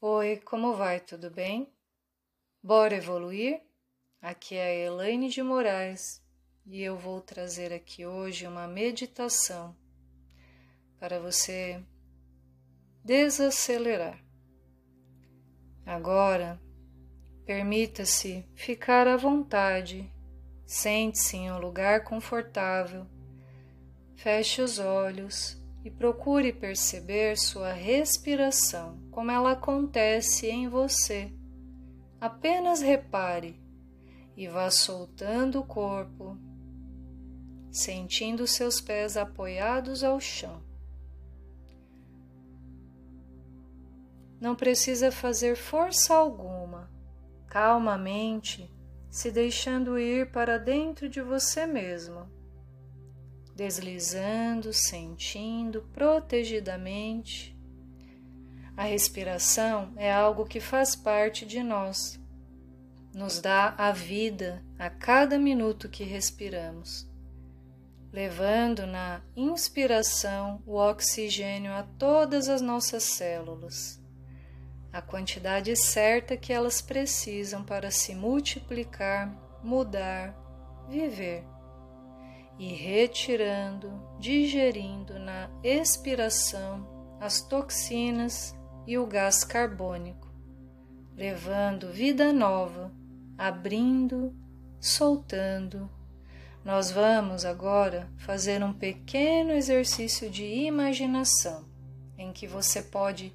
Oi, como vai? Tudo bem? Bora evoluir? Aqui é a Elaine de Moraes e eu vou trazer aqui hoje uma meditação para você desacelerar. Agora, permita-se ficar à vontade, sente-se em um lugar confortável, feche os olhos e procure perceber sua respiração, como ela acontece em você. Apenas repare e vá soltando o corpo, sentindo seus pés apoiados ao chão. Não precisa fazer força alguma, calmamente, se deixando ir para dentro de você mesmo deslizando, sentindo protegidamente. A respiração é algo que faz parte de nós, nos dá a vida a cada minuto que respiramos, levando na inspiração o oxigênio a todas as nossas células, a quantidade certa que elas precisam para se multiplicar, mudar, viver e retirando, digerindo na expiração as toxinas e o gás carbônico, levando vida nova, abrindo, soltando. Nós vamos agora fazer um pequeno exercício de imaginação, em que você pode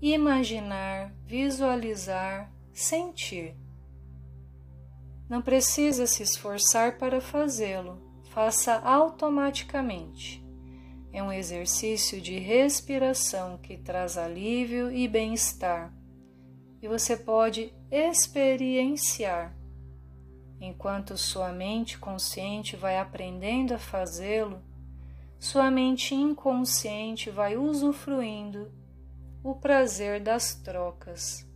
imaginar, visualizar, sentir. Não precisa se esforçar para fazê-lo faça automaticamente. É um exercício de respiração que traz alívio e bem-estar, e você pode experienciar. Enquanto sua mente consciente vai aprendendo a fazê-lo, sua mente inconsciente vai usufruindo o prazer das trocas,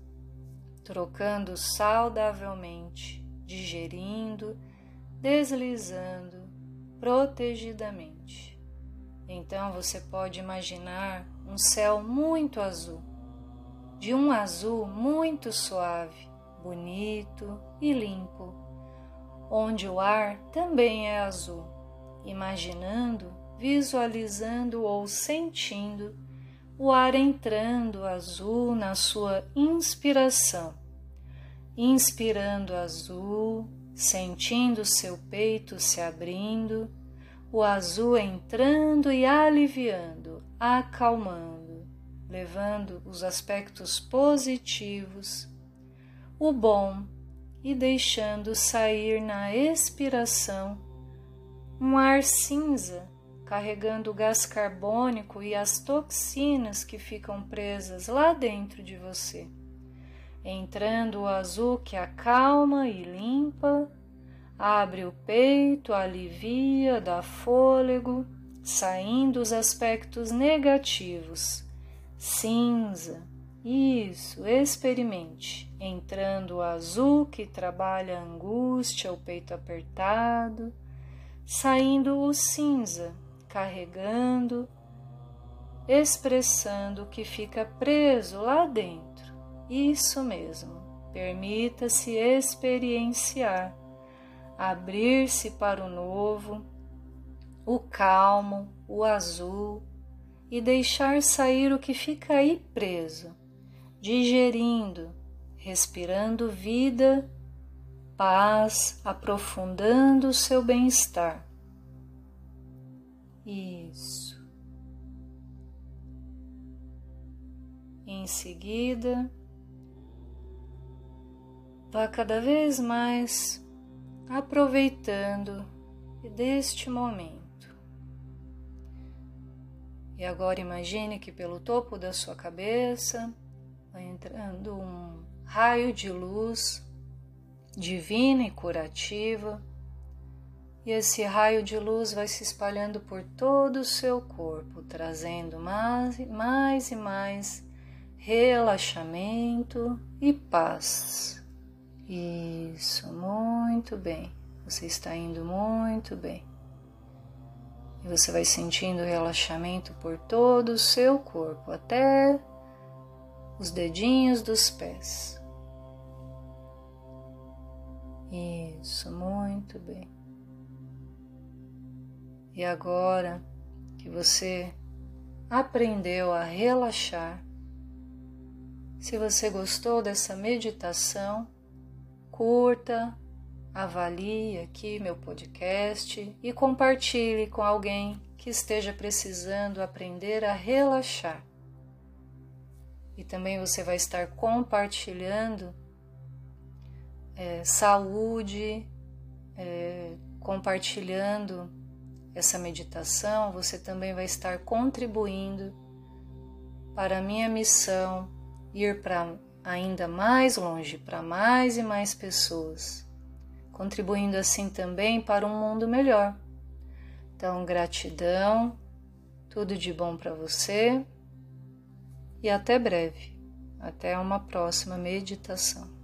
trocando saudavelmente, digerindo, deslizando, protegidamente. Então você pode imaginar um céu muito azul, de um azul muito suave, bonito e limpo, onde o ar também é azul, imaginando, visualizando ou sentindo o ar entrando azul na sua inspiração, inspirando azul sentindo seu peito se abrindo, o azul entrando e aliviando, acalmando, levando os aspectos positivos, o bom e deixando sair na expiração um ar cinza, carregando o gás carbônico e as toxinas que ficam presas lá dentro de você entrando o azul que acalma e limpa, abre o peito, alivia, dá fôlego, saindo os aspectos negativos, cinza. Isso, experimente, entrando o azul que trabalha a angústia, o peito apertado, saindo o cinza, carregando, expressando o que fica preso lá dentro isso mesmo, permita-se experienciar, abrir-se para o novo, o calmo, o azul e deixar sair o que fica aí preso, digerindo, respirando vida, paz, aprofundando o seu bem-estar. Isso. Em seguida, Vá cada vez mais aproveitando deste momento. E agora imagine que pelo topo da sua cabeça vai entrando um raio de luz divina e curativa, e esse raio de luz vai se espalhando por todo o seu corpo, trazendo mais, mais e mais relaxamento e paz. Isso, muito bem. Você está indo muito bem. E você vai sentindo relaxamento por todo o seu corpo, até os dedinhos dos pés. Isso, muito bem. E agora que você aprendeu a relaxar, se você gostou dessa meditação, curta, avalie aqui meu podcast e compartilhe com alguém que esteja precisando aprender a relaxar. E também você vai estar compartilhando é, saúde, é, compartilhando essa meditação, você também vai estar contribuindo para a minha missão ir para ainda mais longe, para mais e mais pessoas, contribuindo assim também para um mundo melhor. Então, gratidão, tudo de bom para você e até breve. Até uma próxima meditação.